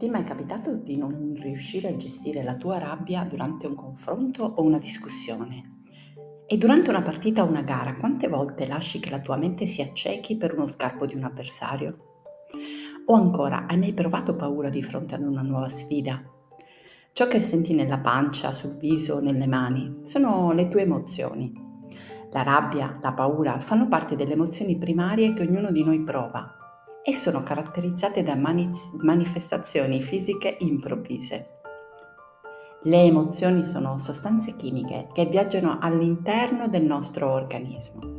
Ti è mai capitato di non riuscire a gestire la tua rabbia durante un confronto o una discussione? E durante una partita o una gara, quante volte lasci che la tua mente si accechi per uno scarpo di un avversario? O ancora, hai mai provato paura di fronte ad una nuova sfida? Ciò che senti nella pancia, sul viso nelle mani sono le tue emozioni. La rabbia, la paura fanno parte delle emozioni primarie che ognuno di noi prova e sono caratterizzate da mani- manifestazioni fisiche improvvise. Le emozioni sono sostanze chimiche che viaggiano all'interno del nostro organismo.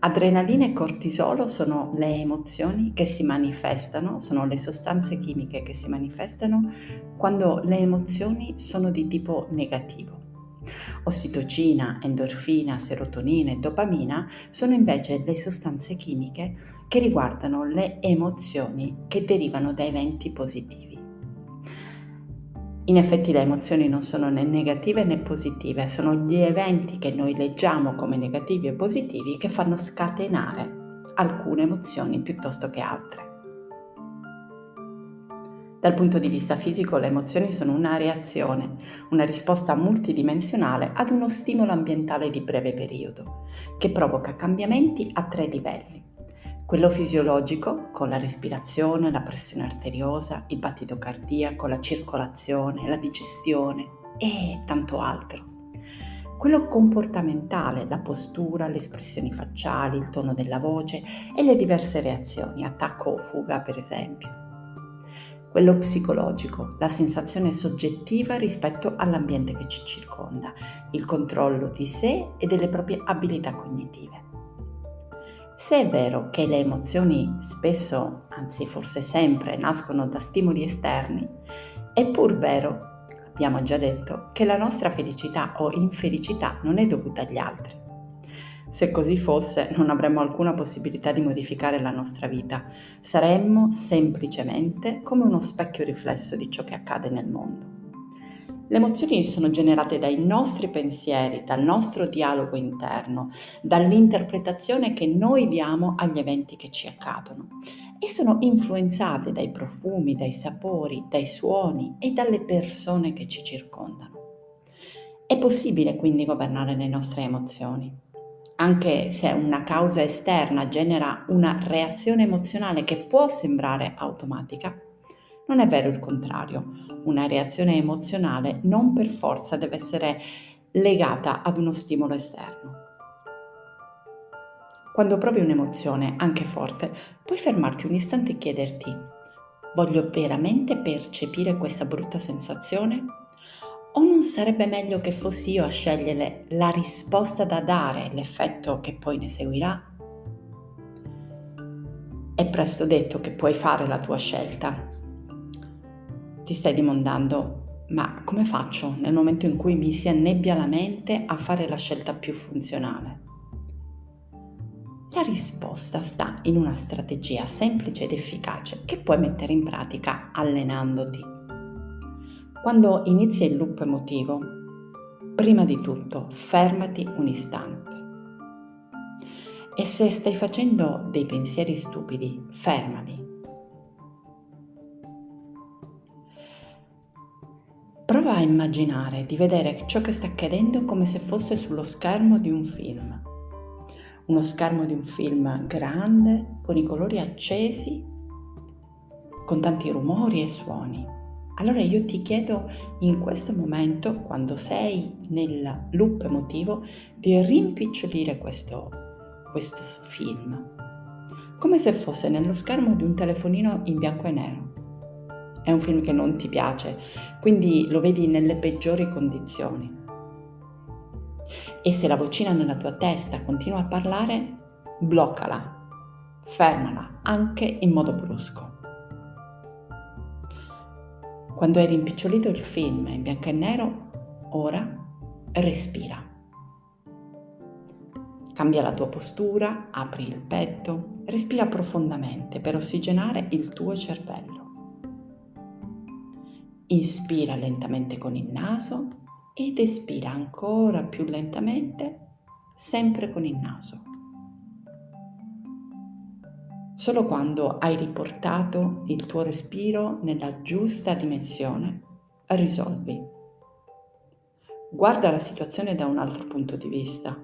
Adrenalina e cortisolo sono le emozioni che si manifestano, sono le sostanze chimiche che si manifestano quando le emozioni sono di tipo negativo. Ossitocina, endorfina, serotonina e dopamina sono invece le sostanze chimiche che riguardano le emozioni che derivano da eventi positivi. In effetti le emozioni non sono né negative né positive, sono gli eventi che noi leggiamo come negativi e positivi che fanno scatenare alcune emozioni piuttosto che altre. Dal punto di vista fisico le emozioni sono una reazione, una risposta multidimensionale ad uno stimolo ambientale di breve periodo, che provoca cambiamenti a tre livelli. Quello fisiologico, con la respirazione, la pressione arteriosa, il battito cardiaco, la circolazione, la digestione e tanto altro. Quello comportamentale, la postura, le espressioni facciali, il tono della voce e le diverse reazioni, attacco o fuga per esempio quello psicologico, la sensazione soggettiva rispetto all'ambiente che ci circonda, il controllo di sé e delle proprie abilità cognitive. Se è vero che le emozioni spesso, anzi forse sempre, nascono da stimoli esterni, è pur vero, abbiamo già detto, che la nostra felicità o infelicità non è dovuta agli altri. Se così fosse, non avremmo alcuna possibilità di modificare la nostra vita. Saremmo semplicemente come uno specchio riflesso di ciò che accade nel mondo. Le emozioni sono generate dai nostri pensieri, dal nostro dialogo interno, dall'interpretazione che noi diamo agli eventi che ci accadono e sono influenzate dai profumi, dai sapori, dai suoni e dalle persone che ci circondano. È possibile quindi governare le nostre emozioni anche se una causa esterna genera una reazione emozionale che può sembrare automatica, non è vero il contrario. Una reazione emozionale non per forza deve essere legata ad uno stimolo esterno. Quando provi un'emozione, anche forte, puoi fermarti un istante e chiederti, voglio veramente percepire questa brutta sensazione? Non sarebbe meglio che fossi io a scegliere la risposta da dare, l'effetto che poi ne seguirà? È presto detto che puoi fare la tua scelta. Ti stai dimandando, ma come faccio nel momento in cui mi si annebbia la mente a fare la scelta più funzionale? La risposta sta in una strategia semplice ed efficace che puoi mettere in pratica allenandoti. Quando inizia il loop emotivo, prima di tutto fermati un istante. E se stai facendo dei pensieri stupidi, fermali. Prova a immaginare di vedere ciò che sta accadendo come se fosse sullo schermo di un film. Uno schermo di un film grande, con i colori accesi, con tanti rumori e suoni. Allora io ti chiedo in questo momento, quando sei nel loop emotivo, di rimpicciolire questo, questo film, come se fosse nello schermo di un telefonino in bianco e nero. È un film che non ti piace, quindi lo vedi nelle peggiori condizioni. E se la vocina nella tua testa continua a parlare, bloccala, fermala, anche in modo brusco. Quando hai rimpicciolito il film in bianco e nero, ora respira. Cambia la tua postura, apri il petto, respira profondamente per ossigenare il tuo cervello. Inspira lentamente con il naso ed espira ancora più lentamente, sempre con il naso. Solo quando hai riportato il tuo respiro nella giusta dimensione, risolvi. Guarda la situazione da un altro punto di vista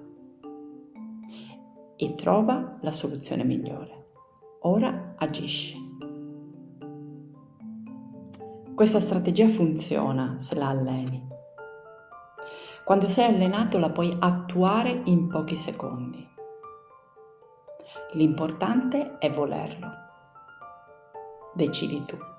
e trova la soluzione migliore. Ora agisci. Questa strategia funziona se la alleni. Quando sei allenato la puoi attuare in pochi secondi. L'importante è volerlo. Decidi tu.